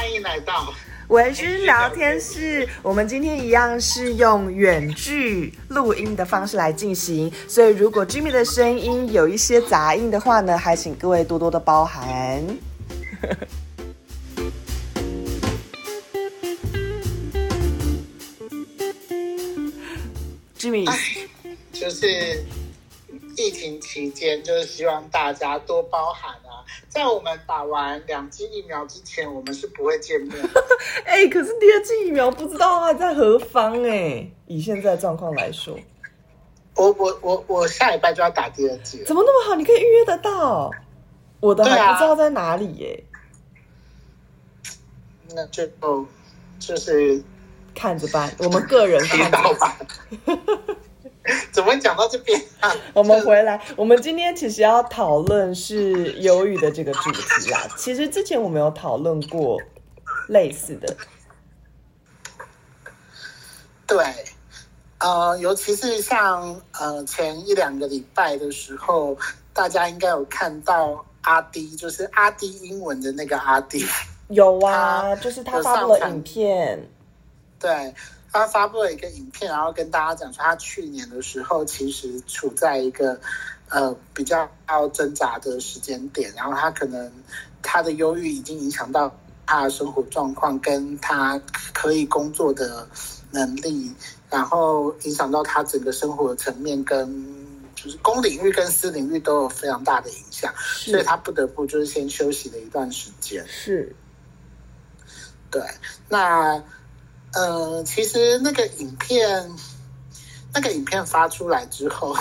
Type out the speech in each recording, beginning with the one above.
欢迎来到文勋聊天室。我们今天一样是用远距录音的方式来进行，所以如果 Jimmy 的声音有一些杂音的话呢，还请各位多多的包涵。Jimmy，就是。疫情期间，就是希望大家多包涵啊！在我们打完两剂疫苗之前，我们是不会见面。哎、欸，可是第二剂疫苗不知道它在何方哎、欸。以现在状况来说，我我我我下礼拜就要打第二剂。怎么那么好？你可以预约得到？我的还不知道在哪里耶、欸。那就就是看着办，我们个人看着办。怎么讲到这边啊？我们回来，我们今天其实要讨论是忧郁的这个主题啦。其实之前我们有讨论过类似的。对，呃，尤其是像呃前一两个礼拜的时候，大家应该有看到阿迪，就是阿迪英文的那个阿迪。有啊，就是他发布了影片。对。他发布了一个影片，然后跟大家讲说，他去年的时候其实处在一个呃比较要挣扎的时间点，然后他可能他的忧郁已经影响到他的生活状况，跟他可以工作的能力，然后影响到他整个生活的层面，跟就是公领域跟私领域都有非常大的影响，所以他不得不就是先休息了一段时间。是，对，那。呃，其实那个影片，那个影片发出来之后，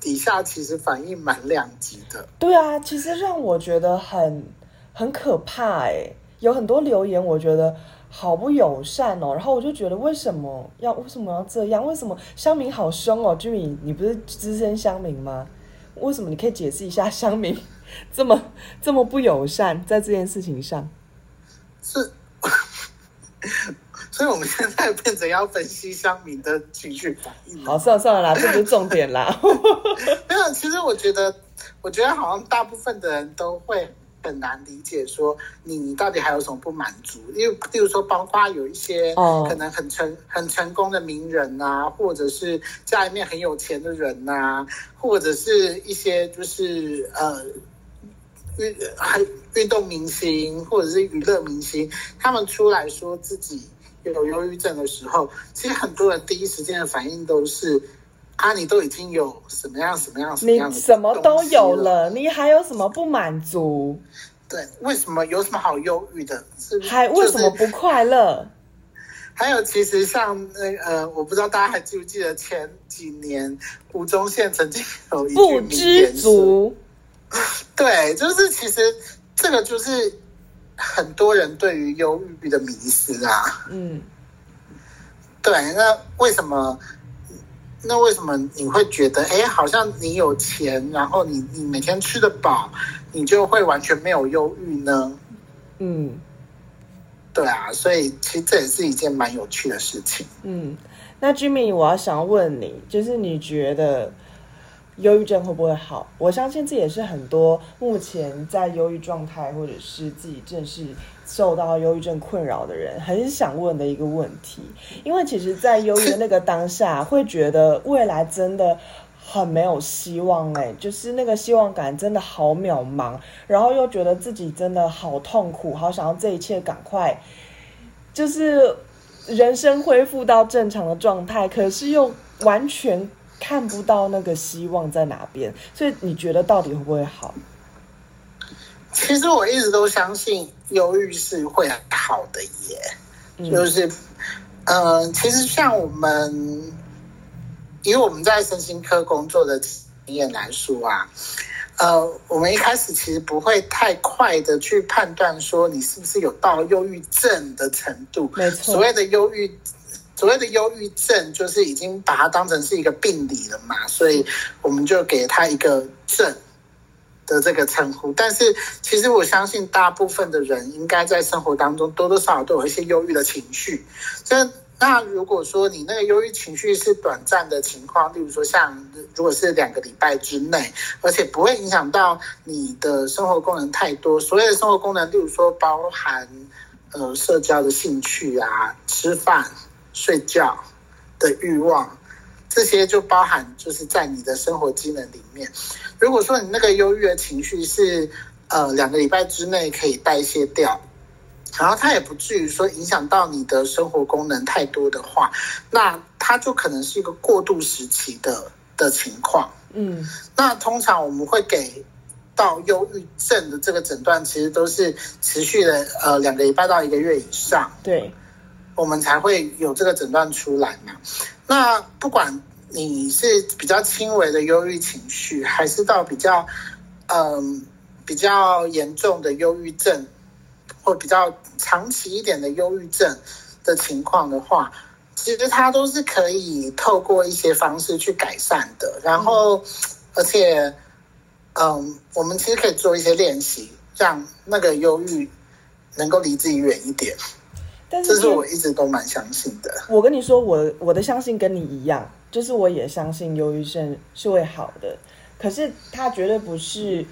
底下其实反应蛮两极的。对啊，其实让我觉得很很可怕哎，有很多留言我觉得好不友善哦，然后我就觉得为什么要为什么要这样？为什么乡民好凶哦？Jimmy，你不是资深乡民吗？为什么你可以解释一下乡民 这么这么不友善在这件事情上？是。所以我们现在变成要分析乡民的情绪反应。好，算了算了啦，这不是重点啦。没有，其实我觉得，我觉得好像大部分的人都会很难理解，说你到底还有什么不满足？因为，例如说，包括有一些可能很成很成功的名人啊，或者是家里面很有钱的人啊，或者是一些就是呃运还运动明星或者是娱乐明星，他们出来说自己。有忧郁症的时候，其实很多人第一时间的反应都是：啊，你都已经有什么样什么样什么样的，你什么都有了，你还有什么不满足？对，为什么有什么好忧郁的？是还为什么不快乐？还有，其实像那呃，我不知道大家还记不记得前几年吴宗宪曾经有一句不知足。对，就是其实这个就是。很多人对于忧郁的迷思啊，嗯，对，那为什么？那为什么你会觉得，哎，好像你有钱，然后你你每天吃得饱，你就会完全没有忧郁呢？嗯，对啊，所以其实这也是一件蛮有趣的事情。嗯，那 Jimmy，我要想问你，就是你觉得？忧郁症会不会好？我相信这也是很多目前在忧郁状态，或者是自己正是受到忧郁症困扰的人，很想问的一个问题。因为其实，在忧郁的那个当下，会觉得未来真的很没有希望，哎，就是那个希望感真的好渺茫，然后又觉得自己真的好痛苦，好想要这一切赶快，就是人生恢复到正常的状态，可是又完全。看不到那个希望在哪边，所以你觉得到底会不会好？其实我一直都相信忧郁是会好的耶，嗯、就是，嗯、呃，其实像我们，以我们在身心科工作的经验来说啊，呃，我们一开始其实不会太快的去判断说你是不是有到忧郁症的程度，没错，所谓的忧郁。所谓的忧郁症，就是已经把它当成是一个病理了嘛，所以我们就给他一个症的这个称呼。但是，其实我相信大部分的人应该在生活当中多多少少都有一些忧郁的情绪。这那如果说你那个忧郁情绪是短暂的情况，例如说像如果是两个礼拜之内，而且不会影响到你的生活功能太多。所谓的生活功能，例如说包含。呃社交的兴趣啊，吃饭、睡觉的欲望，这些就包含就是在你的生活机能里面。如果说你那个忧郁的情绪是呃两个礼拜之内可以代谢掉，然后它也不至于说影响到你的生活功能太多的话，那它就可能是一个过渡时期的的情况。嗯，那通常我们会给到忧郁症的这个诊断，其实都是持续的呃两个礼拜到一个月以上，对，我们才会有这个诊断出来嘛。那不管你是比较轻微的忧郁情绪，还是到比较嗯、比较严重的忧郁症，或比较长期一点的忧郁症的情况的话，其实它都是可以透过一些方式去改善的。然后，而且。嗯，我们其实可以做一些练习，让那个忧郁能够离自己远一点。但是这是我一直都蛮相信的。我跟你说，我我的相信跟你一样，就是我也相信忧郁症是会好的。可是他绝对不是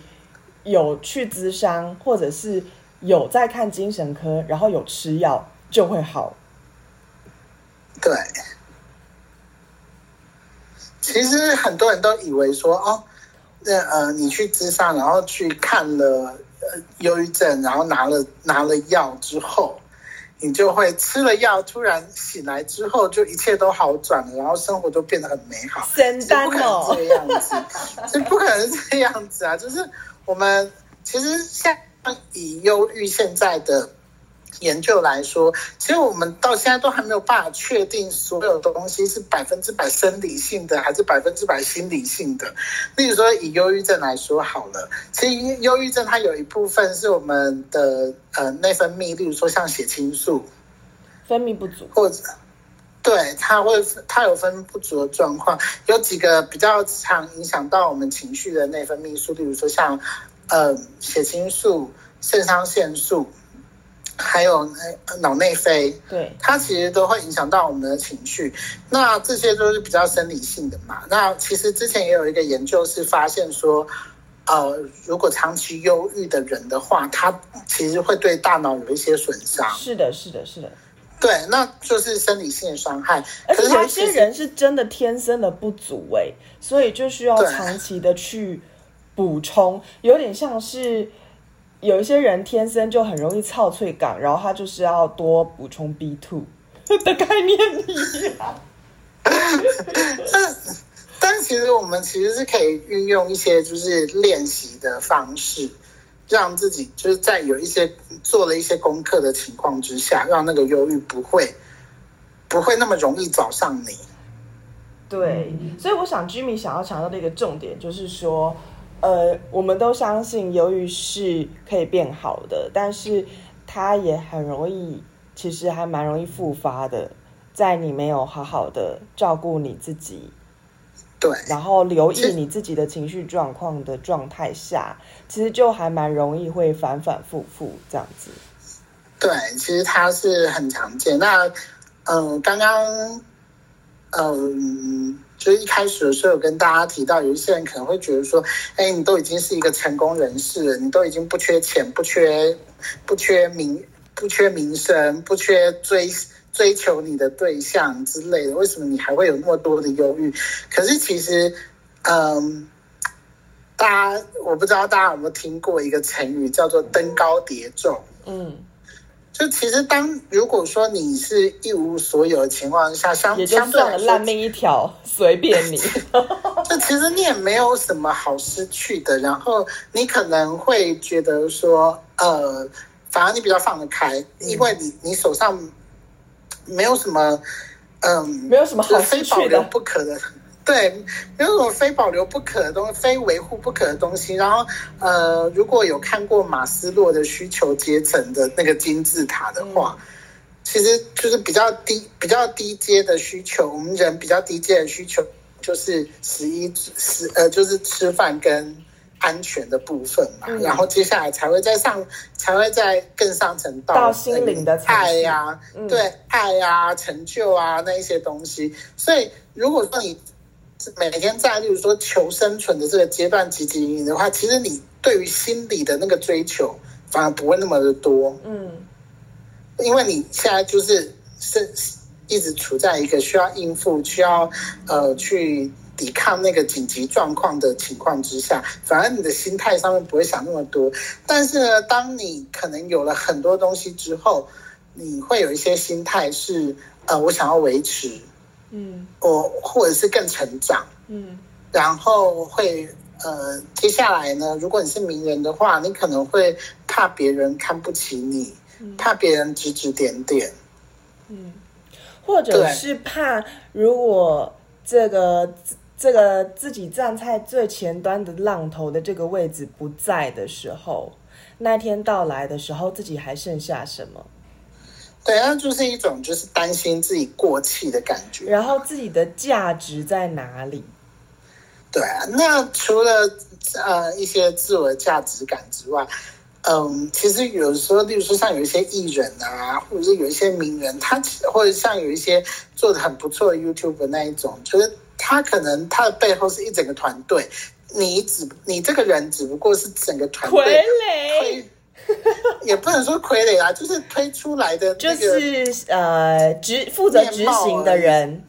有去咨商，或者是有在看精神科，然后有吃药就会好。对，其实很多人都以为说哦。那呃，你去咨商，然后去看了呃忧郁症，然后拿了拿了药之后，你就会吃了药，突然醒来之后就一切都好转了，然后生活都变得很美好。简单哦，这样子，这不可能这样子啊！就是我们其实像以忧郁现在的。研究来说，其实我们到现在都还没有办法确定所有东西是百分之百生理性的还是百分之百心理性的。例如说，以忧郁症来说好了，其实忧郁症它有一部分是我们的呃内分泌，例如说像血清素分泌不足，或者对它会它有分泌不足的状况，有几个比较常影响到我们情绪的内分泌素，例如说像呃血清素、肾上腺素。还有脑内啡，对，它其实都会影响到我们的情绪。那这些都是比较生理性的嘛。那其实之前也有一个研究是发现说，呃，如果长期忧郁的人的话，他其实会对大脑有一些损伤。是的，是的，是的。对，那就是生理性的伤害。而且有些人是真的天生的不足哎，所以就需要长期的去补充，有点像是。有一些人天生就很容易臭脆感，然后他就是要多补充 B two 的概念一样。但但其实我们其实是可以运用一些就是练习的方式，让自己就是在有一些做了一些功课的情况之下，让那个忧郁不会不会那么容易找上你。对，所以我想 Jimmy 想要强调的一个重点就是说。呃，我们都相信忧郁是可以变好的，但是它也很容易，其实还蛮容易复发的，在你没有好好的照顾你自己，对，然后留意你自己的情绪状况的状态下，其实就还蛮容易会反反复复这样子。对，其实它是很常见。那嗯、呃，刚刚嗯。呃就一开始的时候有跟大家提到，有一些人可能会觉得说，哎，你都已经是一个成功人士了，你都已经不缺钱，不缺不缺名，不缺名声，不缺追追求你的对象之类的，为什么你还会有那么多的忧郁？可是其实，嗯，大家我不知道大家有没有听过一个成语叫做登高叠重，嗯。就其实，当如果说你是一无所有的情况下，相也就算了，烂命一条，随便你。就其实你也没有什么好失去的，然后你可能会觉得说，呃，反而你比较放得开，因为你你手上没有什么，嗯、呃，没有什么好失去的，非保留不可的。对，没有什么非保留不可的东西，非维护不可的东西。然后，呃，如果有看过马斯洛的需求阶层的那个金字塔的话，嗯、其实就是比较低、比较低阶的需求。我们人比较低阶的需求就是食衣食，呃，就是吃饭跟安全的部分嘛。嗯、然后接下来才会再上，才会再更上层到，到心灵的爱呀、啊，嗯、对，爱啊，成就啊，那一些东西。所以，如果说你每天在，例如说求生存的这个阶段汲汲营营的话，其实你对于心理的那个追求反而不会那么的多。嗯，因为你现在就是是一直处在一个需要应付、需要呃去抵抗那个紧急状况的情况之下，反而你的心态上面不会想那么多。但是呢，当你可能有了很多东西之后，你会有一些心态是呃，我想要维持，嗯，我或者是更成长，嗯，然后会。呃，接下来呢，如果你是名人的话，你可能会怕别人看不起你，嗯、怕别人指指点点，嗯，或者是怕如果这个这个自己站在最前端的浪头的这个位置不在的时候，那天到来的时候，自己还剩下什么？对，那就是一种就是担心自己过气的感觉，然后自己的价值在哪里？对啊，那除了呃一些自我价值感之外，嗯，其实有时候，例如说像有一些艺人啊，或者是有一些名人，他或者像有一些做的很不错的 YouTube 的那一种，就是他可能他的背后是一整个团队，你只你这个人只不过是整个团队推，也不能说傀儡啦，就是推出来的，就是呃执负责执行的人。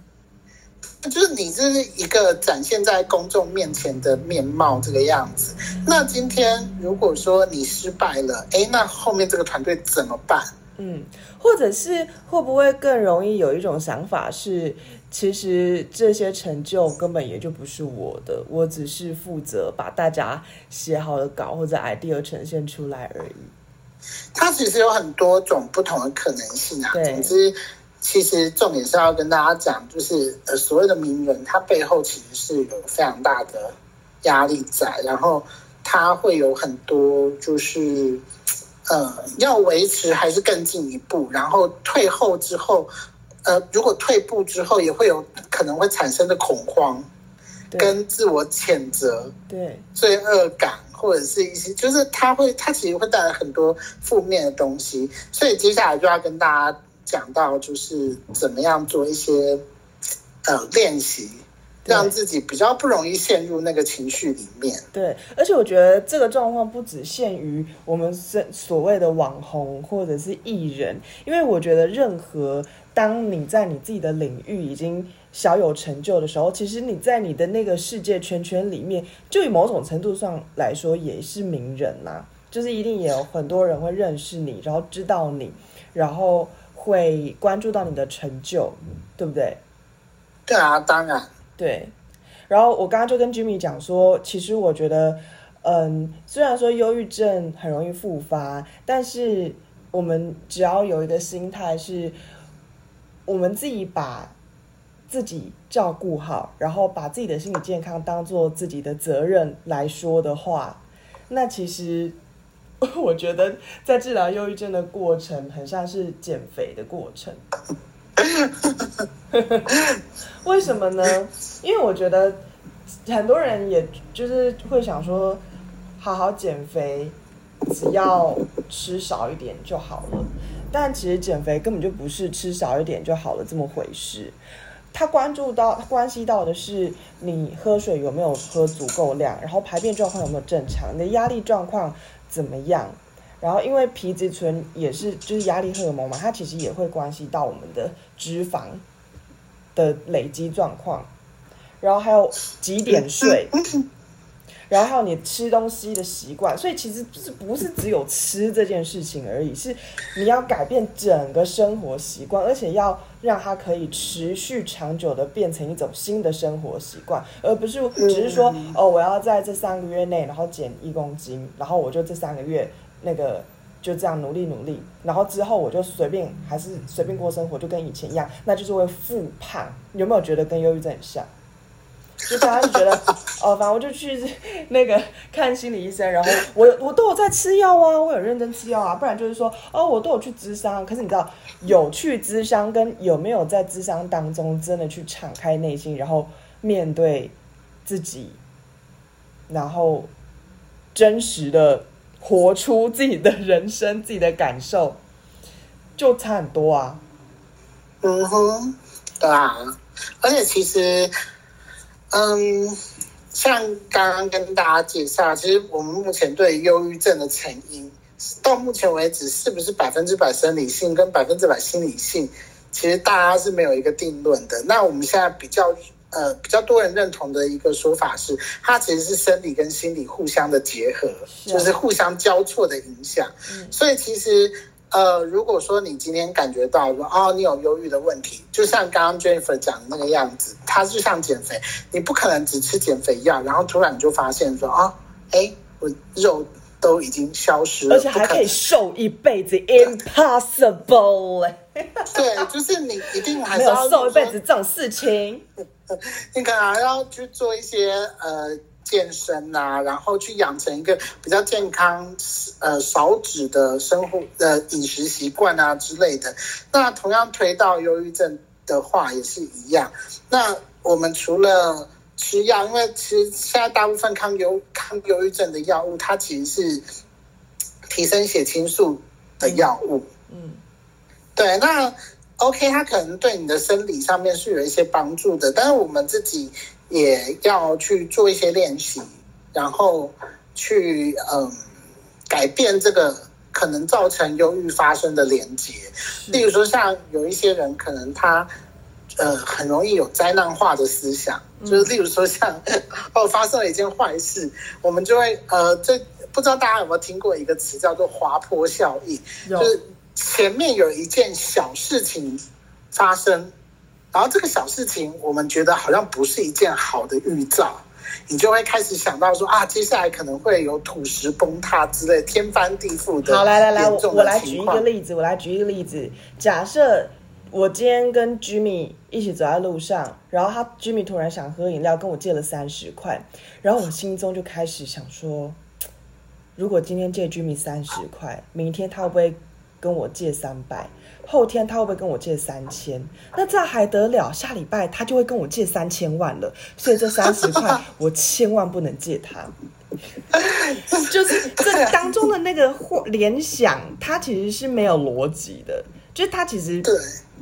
就是你这是一个展现在公众面前的面貌这个样子。那今天如果说你失败了，哎，那后面这个团队怎么办？嗯，或者是会不会更容易有一种想法是，其实这些成就根本也就不是我的，我只是负责把大家写好的稿或者 idea 呈现出来而已。它其实有很多种不同的可能性啊。对。总之。其实重点是要跟大家讲，就是呃，所谓的名人，他背后其实是有非常大的压力在，然后他会有很多就是呃，要维持还是更进一步，然后退后之后，呃，如果退步之后，也会有可能会产生的恐慌，跟自我谴责，对，罪恶感，或者是一些，就是他会，他其实会带来很多负面的东西，所以接下来就要跟大家。讲到就是怎么样做一些呃练习，让自己比较不容易陷入那个情绪里面。对，而且我觉得这个状况不只限于我们是所谓的网红或者是艺人，因为我觉得任何当你在你自己的领域已经小有成就的时候，其实你在你的那个世界圈圈里面，就以某种程度上来说也是名人呐、啊，就是一定也有很多人会认识你，然后知道你，然后。会关注到你的成就，对不对？对啊，当然。对。然后我刚刚就跟 Jimmy 讲说，其实我觉得，嗯，虽然说忧郁症很容易复发，但是我们只要有一个心态是，我们自己把自己照顾好，然后把自己的心理健康当做自己的责任来说的话，那其实。我觉得在治疗忧郁症的过程，很像是减肥的过程。为什么呢？因为我觉得很多人也就是会想说，好好减肥，只要吃少一点就好了。但其实减肥根本就不是吃少一点就好了这么回事。他关注到、关系到的是你喝水有没有喝足够量，然后排便状况有没有正常，你的压力状况。怎么样？然后因为皮质醇也是就是压力荷尔蒙嘛，它其实也会关系到我们的脂肪的累积状况。然后还有几点睡，然后还有你吃东西的习惯。所以其实是不是只有吃这件事情而已，是你要改变整个生活习惯，而且要让它可以持续长久的变成一种新的生活习惯，而不是只是说哦，我要在这三个月内然后减一公斤，然后我就这三个月那个就这样努力努力，然后之后我就随便还是随便过生活，就跟以前一样，那就是会复胖。有没有觉得跟忧郁症很像？就大家就觉得 哦，反正我就去 那个看心理医生，然后我我都有在吃药啊，我有认真吃药啊，不然就是说哦，我都有去咨商。可是你知道，有去咨商跟有没有在咨商当中真的去敞开内心，然后面对自己，然后真实的活出自己的人生、自己的感受，就差很多啊。嗯哼，对啊，而且其实。嗯，像刚刚跟大家介绍，其实我们目前对忧郁症的成因到目前为止，是不是百分之百生理性跟百分之百心理性，其实大家是没有一个定论的。那我们现在比较呃比较多人认同的一个说法是，它其实是生理跟心理互相的结合，是啊、就是互相交错的影响。嗯、所以其实呃，如果说你今天感觉到说哦，你有忧郁的问题，就像刚刚 Jennifer 讲的那个样子，它就像减肥，你不可能只吃减肥药，然后突然就发现说啊。哦哎，我肉都已经消失了，而且还可以瘦一辈子，impossible！对，就是你一定还是要瘦一辈子这种事情，你可能还要去做一些呃健身啊，然后去养成一个比较健康呃少脂的生活呃饮食习惯啊之类的。那同样推到忧郁症的话也是一样。那我们除了吃药，因为其实现在大部分抗忧抗忧郁症的药物，它其实是提升血清素的药物。嗯，嗯对，那 OK，它可能对你的生理上面是有一些帮助的，但是我们自己也要去做一些练习，然后去嗯改变这个可能造成忧郁发生的连接。例如说，像有一些人可能他。呃，很容易有灾难化的思想，就是例如说像，哦，发生了一件坏事，我们就会呃，这不知道大家有没有听过一个词叫做滑坡效应，就是前面有一件小事情发生，然后这个小事情我们觉得好像不是一件好的预兆，你就会开始想到说啊，接下来可能会有土石崩塌之类天翻地覆的。好，来来来，我我来举一个例子，我来举一个例子，假设。我今天跟 Jimmy 一起走在路上，然后他 Jimmy 突然想喝饮料，跟我借了三十块，然后我心中就开始想说，如果今天借 Jimmy 三十块，明天他会不会跟我借三百？后天他会不会跟我借三千？那这还得了？下礼拜他就会跟我借三千万了，所以这三十块 我千万不能借他。就是这当中的那个联想，它其实是没有逻辑的，就是它其实。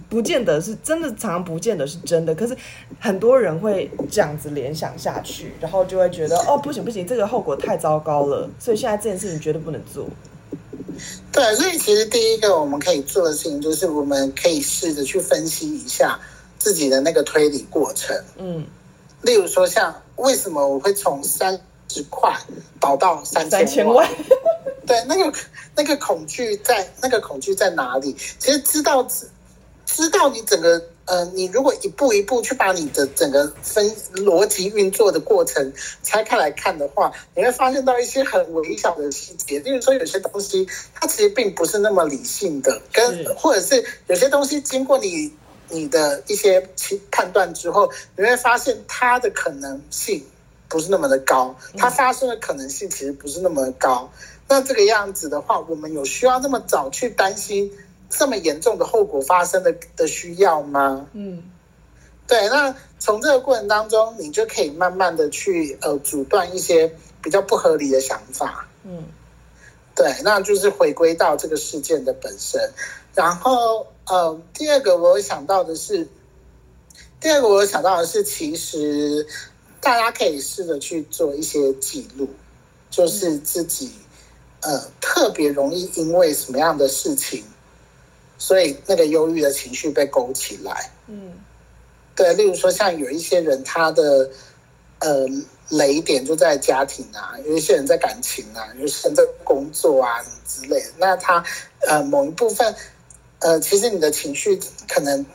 不见得是真的，常常不见得是真的。可是很多人会这样子联想下去，然后就会觉得哦，不行不行，这个后果太糟糕了。所以现在这件事情绝对不能做。对，所以其实第一个我们可以做的事情，就是我们可以试着去分析一下自己的那个推理过程。嗯，例如说像为什么我会从三十块倒到三千万？三千万 对，那个那个恐惧在那个恐惧在哪里？其实知道。知道你整个呃，你如果一步一步去把你的整个分逻辑运作的过程拆开来看的话，你会发现到一些很微小的细节。例如说，有些东西它其实并不是那么理性的，跟或者是有些东西经过你你的一些判断之后，你会发现它的可能性不是那么的高，它发生的可能性其实不是那么的高。嗯、那这个样子的话，我们有需要那么早去担心？这么严重的后果发生的的需要吗？嗯，对。那从这个过程当中，你就可以慢慢的去呃阻断一些比较不合理的想法。嗯，对。那就是回归到这个事件的本身。然后呃，第二个我有想到的是，第二个我有想到的是，其实大家可以试着去做一些记录，就是自己呃特别容易因为什么样的事情。所以那个忧郁的情绪被勾起来，嗯，对，例如说像有一些人，他的呃雷点就在家庭啊，有一些人在感情啊，有一些人在工作啊之类的。那他呃某一部分呃，其实你的情绪可能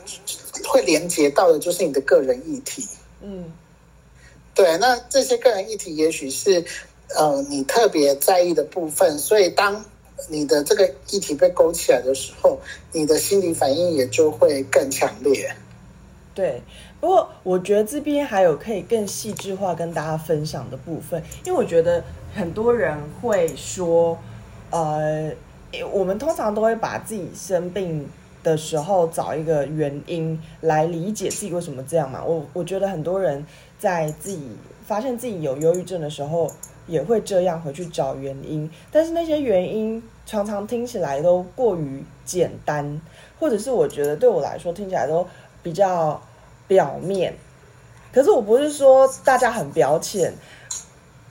会连接到的就是你的个人议题，嗯，对，那这些个人议题也许是呃你特别在意的部分，所以当。你的这个议题被勾起来的时候，你的心理反应也就会更强烈。对，不过我觉得这边还有可以更细致化跟大家分享的部分，因为我觉得很多人会说，呃，我们通常都会把自己生病的时候找一个原因来理解自己为什么这样嘛。我我觉得很多人在自己发现自己有忧郁症的时候。也会这样回去找原因，但是那些原因常常听起来都过于简单，或者是我觉得对我来说听起来都比较表面。可是我不是说大家很表浅，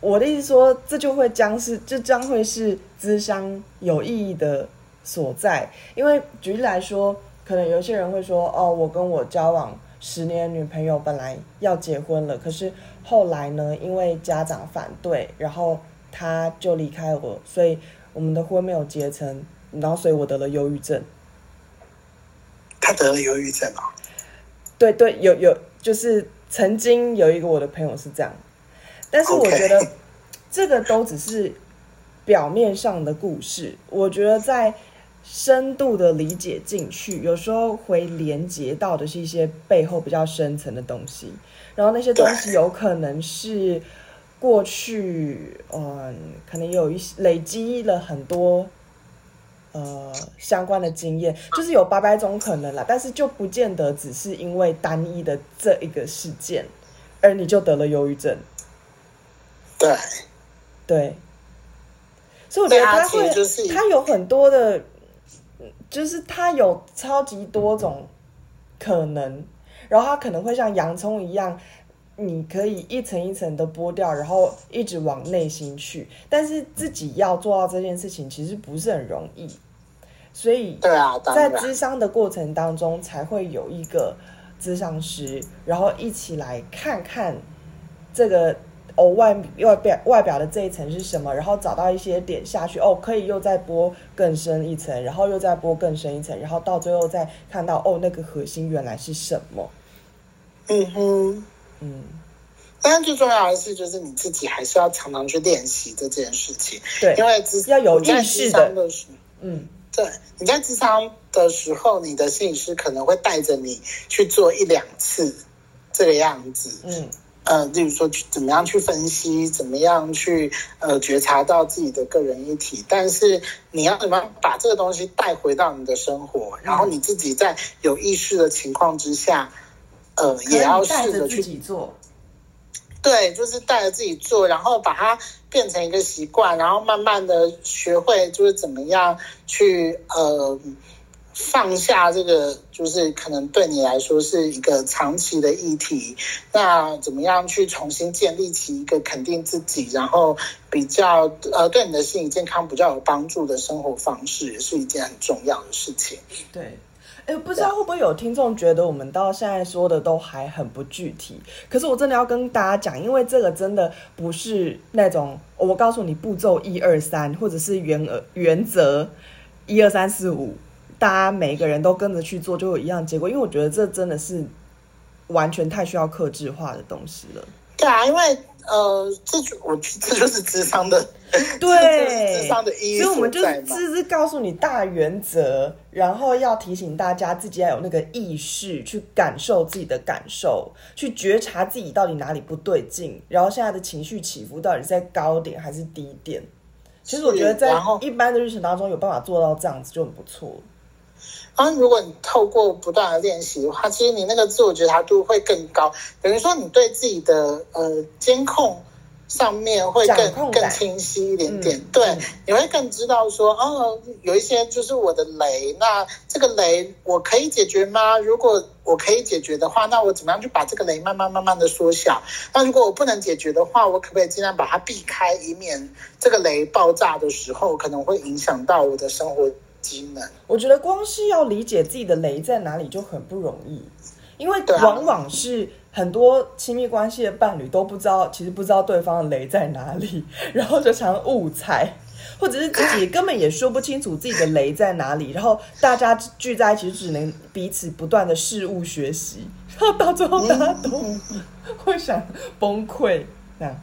我的意思说，这就会将是，这将会是咨商有意义的所在。因为举例来说，可能有些人会说：“哦，我跟我交往十年女朋友本来要结婚了，可是后来呢，因为家长反对，然后他就离开我，所以我们的婚没有结成，然后所以我得了忧郁症。”他得了忧郁症啊？对对，有有，就是曾经有一个我的朋友是这样。但是我觉得这个都只是表面上的故事。我觉得在深度的理解进去，有时候会连接到的是一些背后比较深层的东西。然后那些东西有可能是过去，嗯，可能有一些累积了很多呃相关的经验，就是有八百种可能啦。但是就不见得只是因为单一的这一个事件，而你就得了忧郁症。对，对，所以我觉得他会，他，他有很多的，就是它有超级多种可能，然后它可能会像洋葱一样，你可以一层一层的剥掉，然后一直往内心去，但是自己要做到这件事情其实不是很容易，所以对啊，在咨商的过程当中才会有一个咨商师，然后一起来看看这个。哦，外外表外表的这一层是什么？然后找到一些点下去，哦，可以又再剥更深一层，然后又再剥更深一层，然后到最后再看到，哦，那个核心原来是什么？嗯哼，嗯。但是最重要的是，就是你自己还是要常常去练习这件事情。对，因为要有意识的。嗯，对，你在咨商的时候，你的摄影师可能会带着你去做一两次这个样子。嗯。呃，例如说，怎么样去分析，怎么样去呃觉察到自己的个人议题，但是你要怎么样把这个东西带回到你的生活，然后你自己在有意识的情况之下，呃，也要试着去做。对，就是带着自己做，然后把它变成一个习惯，然后慢慢的学会，就是怎么样去呃。放下这个，就是可能对你来说是一个长期的议题。那怎么样去重新建立起一个肯定自己，然后比较呃对你的心理健康比较有帮助的生活方式，也是一件很重要的事情。对，哎，不知道会不会有听众觉得我们到现在说的都还很不具体？可是我真的要跟大家讲，因为这个真的不是那种我告诉你步骤一二三，或者是原呃原则一二三四五。大家每一个人都跟着去做，就有一样结果。因为我觉得这真的是完全太需要克制化的东西了。对啊，因为呃，这就我这就是智商的，对，智商的意义。所以我们就是只是告诉你大原则，然后要提醒大家自己要有那个意识，去感受自己的感受，去觉察自己到底哪里不对劲，然后现在的情绪起伏到底是在高点还是低点。其实我觉得在一般的日程当中有办法做到这样子就很不错。啊，如果你透过不断的练习的话，其实你那个自我觉察度会更高。等于说，你对自己的呃监控上面会更更清晰一点点。嗯、对、嗯，你会更知道说，哦，有一些就是我的雷，那这个雷我可以解决吗？如果我可以解决的话，那我怎么样去把这个雷慢慢慢慢的缩小？那如果我不能解决的话，我可不可以尽量把它避开，以免这个雷爆炸的时候可能会影响到我的生活。我觉得光是要理解自己的雷在哪里就很不容易，因为往往是很多亲密关系的伴侣都不知道，其实不知道对方的雷在哪里，然后就常误猜，或者是自己根本也说不清楚自己的雷在哪里，然后大家聚在一起只能彼此不断的事物学习，然后到最后大家都会想崩溃，这样。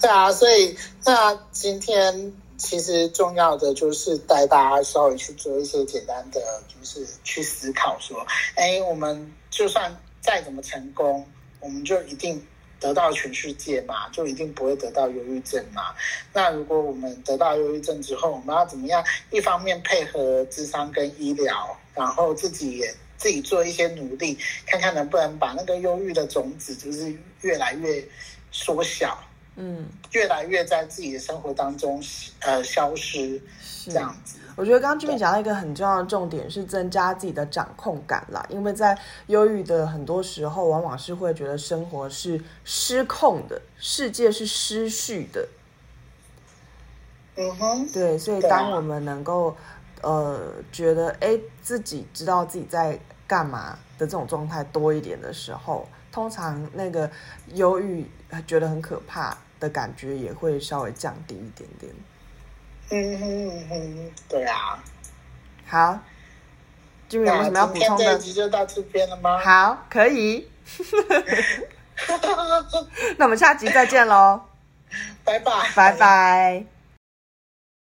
对啊，所以那今天。其实重要的就是带大家稍微去做一些简单的，就是去思考说，哎，我们就算再怎么成功，我们就一定得到全世界嘛，就一定不会得到忧郁症嘛？那如果我们得到忧郁症之后，我们要怎么样？一方面配合智商跟医疗，然后自己也自己做一些努力，看看能不能把那个忧郁的种子，就是越来越缩小。嗯，越来越在自己的生活当中，呃，消失，这样子。我觉得刚刚 Jimmy 讲到一个很重要的重点是增加自己的掌控感啦，因为在忧郁的很多时候，往往是会觉得生活是失控的，世界是失序的。嗯哼，对，所以当我们能够呃觉得哎自己知道自己在干嘛的这种状态多一点的时候，通常那个忧郁觉得很可怕的感觉也会稍微降低一点点。嗯哼嗯哼，对啊。好，Jimmy 有什么要补充的？这一集就到这边了吗？好，可以。那我们下集再见喽，拜拜，拜拜。